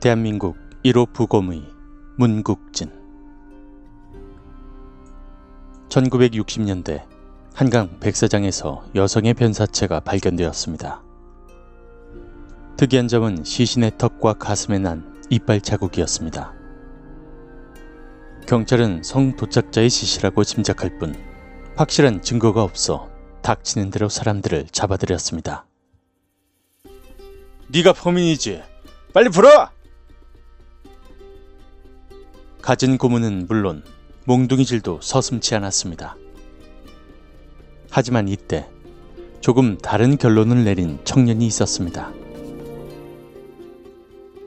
대한민국 1호 부검의 문국진 1960년대 한강 백사장에서 여성의 변사체가 발견되었습니다. 특이한 점은 시신의 턱과 가슴에 난 이빨 자국이었습니다. 경찰은 성 도착자의 시시라고 짐작할 뿐 확실한 증거가 없어 닥치는 대로 사람들을 잡아들였습니다. 네가 범인이지. 빨리 불어! 가진 고문은 물론 몽둥이질도 서슴지 않았습니다. 하지만 이때 조금 다른 결론을 내린 청년이 있었습니다.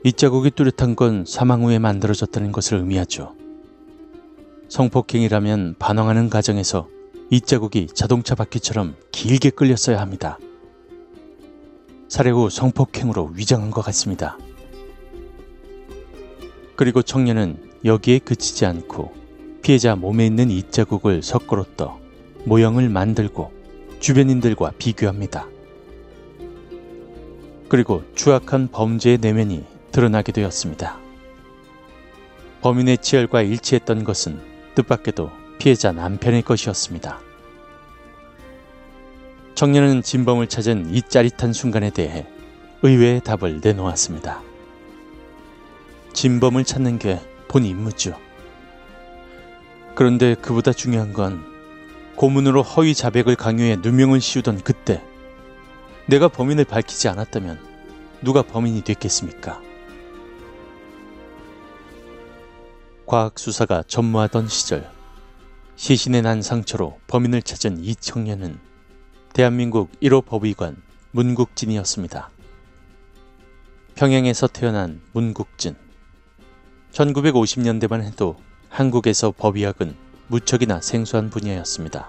이 자국이 뚜렷한 건 사망 후에 만들어졌다는 것을 의미하죠. 성폭행이라면 반항하는 과정에서 이 자국이 자동차 바퀴처럼 길게 끌렸어야 합니다. 살해 후 성폭행으로 위장한 것 같습니다. 그리고 청년은 여기에 그치지 않고 피해자 몸에 있는 이 자국을 섞어로 떠 모형을 만들고 주변인들과 비교합니다. 그리고 추악한 범죄의 내면이 드러나게 되었습니다. 범인의 치열과 일치했던 것은 뜻밖에도 피해자 남편의 것이었습니다. 청년은 진범을 찾은 이 짜릿한 순간에 대해 의외의 답을 내놓았습니다. 진범을 찾는 게 본 임무죠. 그런데 그보다 중요한 건 고문으로 허위 자백을 강요해 누명을 씌우던 그때 내가 범인을 밝히지 않았다면 누가 범인이 됐겠습니까? 과학 수사가 전무하던 시절 시신에 난 상처로 범인을 찾은 이 청년은 대한민국 1호 법의관 문국진이었습니다. 평양에서 태어난 문국진. 1950년대만 해도 한국에서 법의학은 무척이나 생소한 분야였습니다.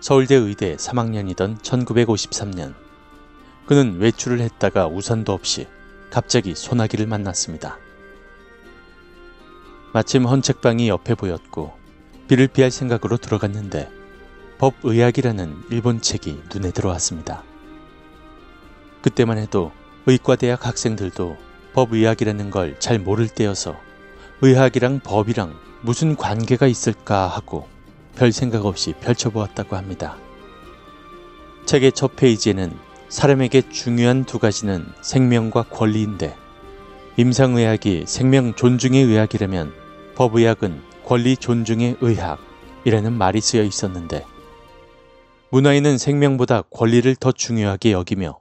서울대 의대 3학년이던 1953년, 그는 외출을 했다가 우산도 없이 갑자기 소나기를 만났습니다. 마침 헌책방이 옆에 보였고 비를 피할 생각으로 들어갔는데 법의학이라는 일본 책이 눈에 들어왔습니다. 그때만 해도 의과대학 학생들도 법의학이라는 걸 잘 모를 때여서 의학이랑 법이랑 무슨 관계가 있을까 하고 별 생각 없이 펼쳐보았다고 합니다. 책의 첫 페이지에는 사람에게 중요한 두 가지는 생명과 권리인데 임상의학이 생명 존중의 의학이라면 법의학은 권리 존중의 의학이라는 말이 쓰여 있었는데 문화인은 생명보다 권리를 더 중요하게 여기며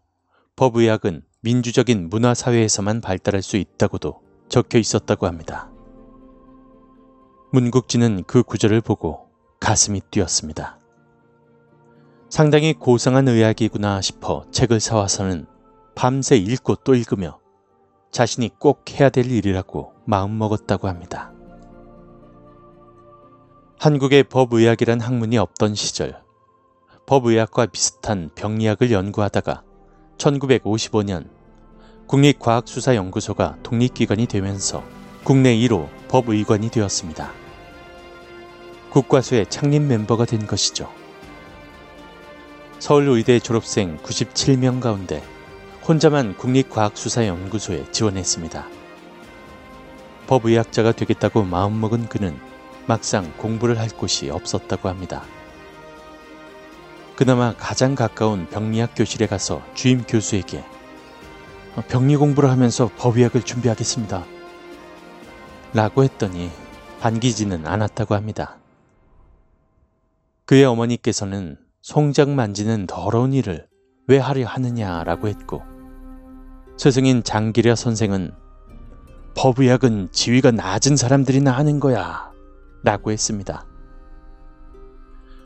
법의학은 민주적인 문화사회에서만 발달할 수 있다고도 적혀 있었다고 합니다. 문국진은 그 구절을 보고 가슴이 뛰었습니다. 상당히 고상한 의학이구나 싶어 책을 사와서는 밤새 읽고 또 읽으며 자신이 꼭 해야 될 일이라고 마음먹었다고 합니다. 한국에 법의학이란 학문이 없던 시절 법의학과 비슷한 병리학을 연구하다가 1955년 국립과학수사연구소가 독립기관이 되면서 국내 1호 법의관이 되었습니다. 국과수의 창립 멤버가 된 것이죠. 서울의대 졸업생 97명 가운데 혼자만 국립과학수사연구소에 지원했습니다. 법의학자가 되겠다고 마음먹은 그는 막상 공부를 할 곳이 없었다고 합니다. 그나마 가장 가까운 병리학 교실에 가서 주임 교수에게 병리 공부를 하면서 법의학을 준비하겠습니다. 라고 했더니 반기지는 않았다고 합니다. 그의 어머니께서는 송장 만지는 더러운 일을 왜 하려 하느냐라고 했고 스승인 장기려 선생은 법의학은 지위가 낮은 사람들이나 하는 거야 라고 했습니다.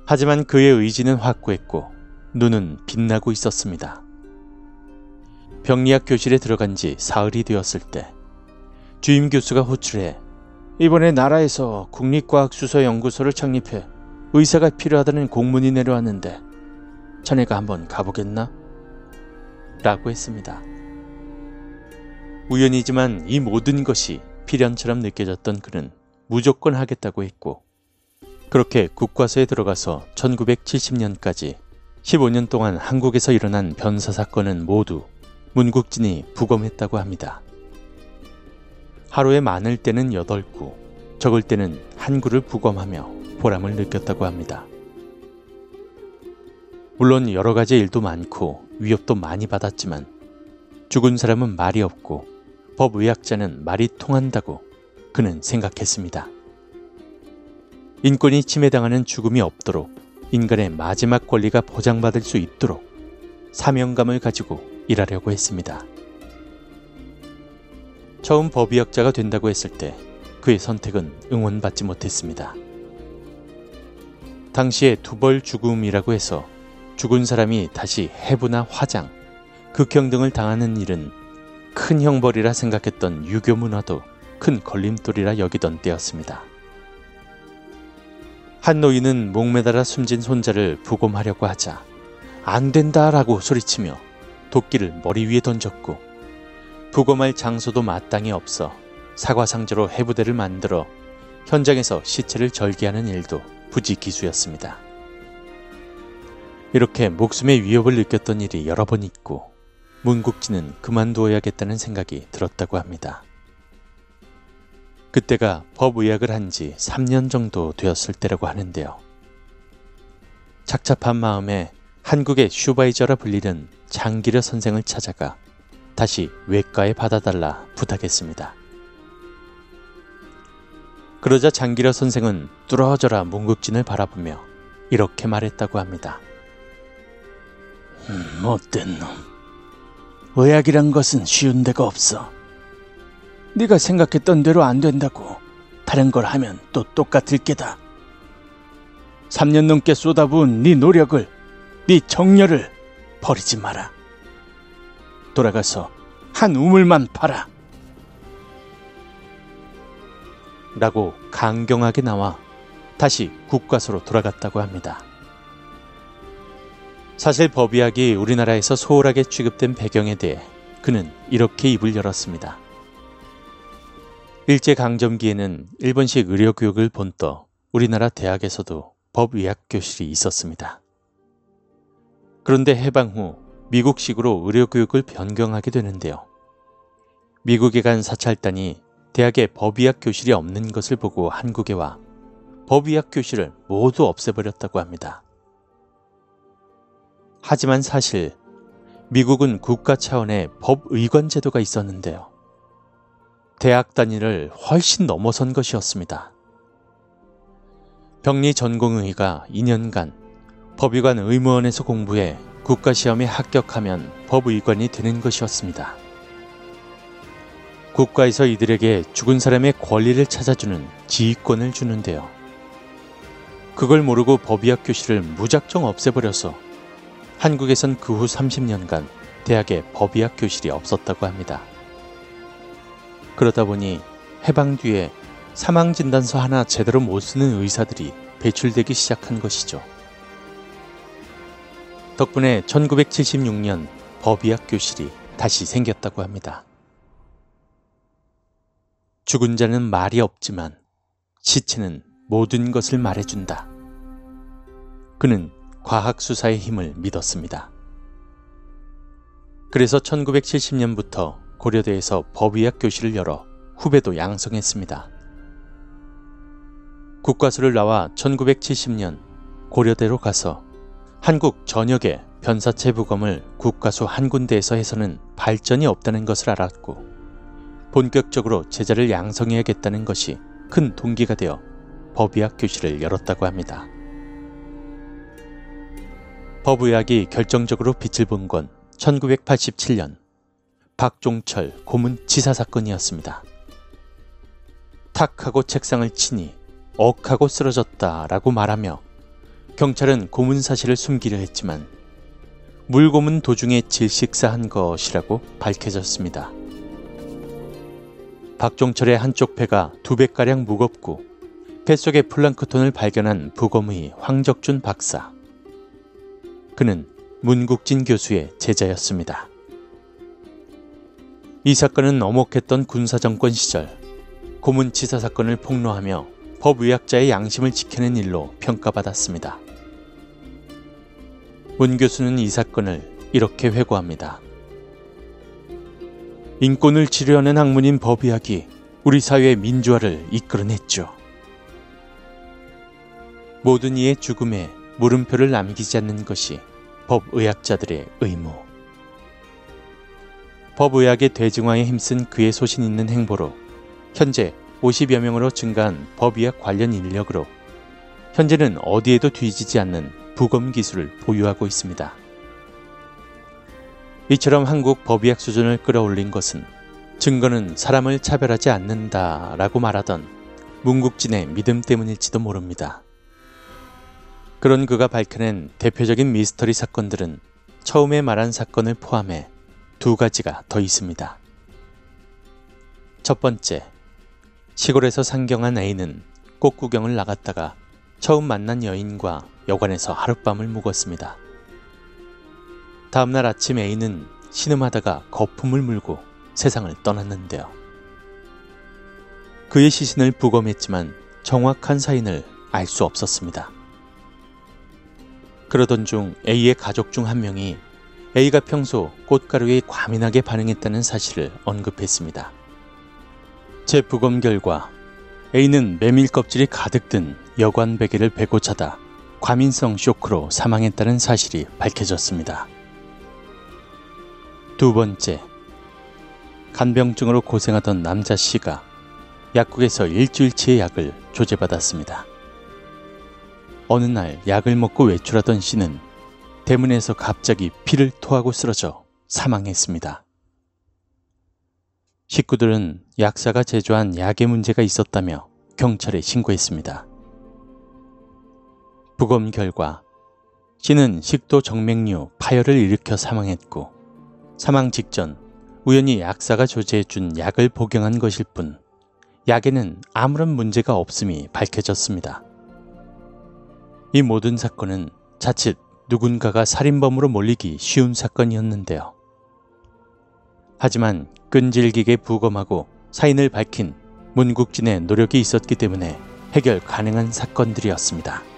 하지만 그의 의지는 확고했고 눈은 빛나고 있었습니다. 병리학 교실에 들어간 지 사흘이 되었을 때 주임 교수가 호출해 이번에 나라에서 국립과학수서연구소를 창립해 의사가 필요하다는 공문이 내려왔는데 자네가 한번 가보겠나? 라고 했습니다. 우연이지만 이 모든 것이 필연처럼 느껴졌던 그는 무조건 하겠다고 했고 그렇게 국과서에 들어가서 1970년까지 15년 동안 한국에서 일어난 변사 사건은 모두 문국진이 부검했다고 합니다. 하루에 많을 때는 8구, 적을 때는 한 구를 부검하며 보람을 느꼈다고 합니다. 물론 여러 가지 일도 많고 위협도 많이 받았지만 죽은 사람은 말이 없고 법의학자는 말이 통한다고 그는 생각했습니다. 인권이 침해당하는 죽음이 없도록 인간의 마지막 권리가 보장받을 수 있도록 사명감을 가지고 일하려고 했습니다. 처음 법의학자가 된다고 했을 때 그의 선택은 응원받지 못했습니다. 당시에 두벌 죽음이라고 해서 죽은 사람이 다시 해부나 화장, 극형 등을 당하는 일은 큰 형벌이라 생각했던 유교 문화도 큰 걸림돌이라 여기던 때였습니다. 한 노인은 목매달아 숨진 손자를 부검하려고 하자 안 된다라고 소리치며 도끼를 머리 위에 던졌고 부검할 장소도 마땅히 없어 사과상자로 해부대를 만들어 현장에서 시체를 절개하는 일도 부지기수였습니다. 이렇게 목숨의 위협을 느꼈던 일이 여러 번 있고 문국지는 그만두어야겠다는 생각이 들었다고 합니다. 그때가 법의학을 한 지 3년 정도 되었을 때라고 하는데요. 착잡한 마음에 한국의 슈바이저라 불리는 장기려 선생을 찾아가 다시 외과에 받아달라 부탁했습니다. 그러자 장기려 선생은 뚫어져라 문국진을 바라보며 이렇게 말했다고 합니다. 음, 못된 놈. 의학이란 것은 쉬운 데가 없어. 네가 생각했던 대로 안 된다고 다른 걸 하면 또 똑같을 게다. 3년 넘게 쏟아부은 네 노력을, 네 정열을 버리지 마라. 돌아가서 한 우물만 팔아. 라고 강경하게 나와 다시 국과소로 돌아갔다고 합니다. 사실 법의학이 우리나라에서 소홀하게 취급된 배경에 대해 그는 이렇게 입을 열었습니다. 일제강점기에는 일본식 의료교육을 본떠 우리나라 대학에서도 법의학 교실이 있었습니다. 그런데 해방 후 미국식으로 의료교육을 변경하게 되는데요. 미국에 간 사찰단이 대학에 법의학 교실이 없는 것을 보고 한국에 와 법의학 교실을 모두 없애버렸다고 합니다. 하지만 사실 미국은 국가 차원의 법의관 제도가 있었는데요. 대학 단위를 훨씬 넘어선 것이었습니다. 병리 전공의가 2년간 법의관 의무원에서 공부해 국가시험에 합격하면 법의관이 되는 것이었습니다. 국가에서 이들에게 죽은 사람의 권리를 찾아주는 지휘권을 주는데요. 그걸 모르고 법의학 교실을 무작정 없애버려서 한국에선 그 후 30년간 대학에 법의학 교실이 없었다고 합니다. 그러다 보니 해방 뒤에 사망 진단서 하나 제대로 못 쓰는 의사들이 배출되기 시작한 것이죠. 덕분에 1976년 법의학 교실이 다시 생겼다고 합니다. 죽은 자는 말이 없지만 시체는 모든 것을 말해준다. 그는 과학수사의 힘을 믿었습니다. 그래서 1970년부터 고려대에서 법의학 교실을 열어 후배도 양성했습니다. 국과수를 나와 1970년 고려대로 가서 한국 전역의 변사체 부검을 국과수 한 군데에서 해서는 발전이 없다는 것을 알았고 본격적으로 제자를 양성해야겠다는 것이 큰 동기가 되어 법의학 교실을 열었다고 합니다. 법의학이 결정적으로 빛을 본 건 1987년 박종철 고문 치사 사건이었습니다. 탁하고 책상을 치니 억하고 쓰러졌다라고 말하며 경찰은 고문 사실을 숨기려 했지만 물고문 도중에 질식사한 것이라고 밝혀졌습니다. 박종철의 한쪽 배가 두 배가량 무겁고 뱃속에 플랑크톤을 발견한 부검의 황적준 박사. 그는 문국진 교수의 제자였습니다. 이 사건은 어목했던 군사정권 시절 고문치사 사건을 폭로하며 법의학자의 양심을 지키는 일로 평가받았습니다. 문 교수는 이 사건을 이렇게 회고합니다. 인권을 지려하는 학문인 법의학이 우리 사회의 민주화를 이끌어냈죠. 모든 이의 죽음에 물음표를 남기지 않는 것이 법의학자들의 의무. 법의학의 대중화에 힘쓴 그의 소신 있는 행보로 현재 50여 명으로 증가한 법의학 관련 인력으로 현재는 어디에도 뒤지지 않는 부검 기술을 보유하고 있습니다. 이처럼 한국 법의학 수준을 끌어올린 것은 증거는 사람을 차별하지 않는다 라고 말하던 문국진의 믿음 때문일지도 모릅니다. 그런 그가 밝혀낸 대표적인 미스터리 사건들은 처음에 말한 사건을 포함해 두 가지가 더 있습니다. 첫 번째, 시골에서 상경한 A는 꽃 구경을 나갔다가 처음 만난 여인과 여관에서 하룻밤을 묵었습니다. 다음날 아침 A는 신음하다가 거품을 물고 세상을 떠났는데요. 그의 시신을 부검했지만 정확한 사인을 알 수 없었습니다. 그러던 중 A의 가족 중 한 명이 A가 평소 꽃가루에 과민하게 반응했다는 사실을 언급했습니다. 재부검 결과 A는 메밀 껍질이 가득 든 여관 베개를 베고 자다 과민성 쇼크로 사망했다는 사실이 밝혀졌습니다. 두 번째, 간병증으로 고생하던 남자 씨가 약국에서 일주일치의 약을 조제받았습니다. 어느 날 약을 먹고 외출하던 씨는 대문에서 갑자기 피를 토하고 쓰러져 사망했습니다. 식구들은 약사가 제조한 약에 문제가 있었다며 경찰에 신고했습니다. 부검 결과 씨는 식도 정맥류 파열을 일으켜 사망했고 사망 직전 우연히 약사가 조제해준 약을 복용한 것일 뿐 약에는 아무런 문제가 없음이 밝혀졌습니다. 이 모든 사건은 자칫 누군가가 살인범으로 몰리기 쉬운 사건이었는데요. 하지만 끈질기게 부검하고 사인을 밝힌 문국진의 노력이 있었기 때문에 해결 가능한 사건들이었습니다.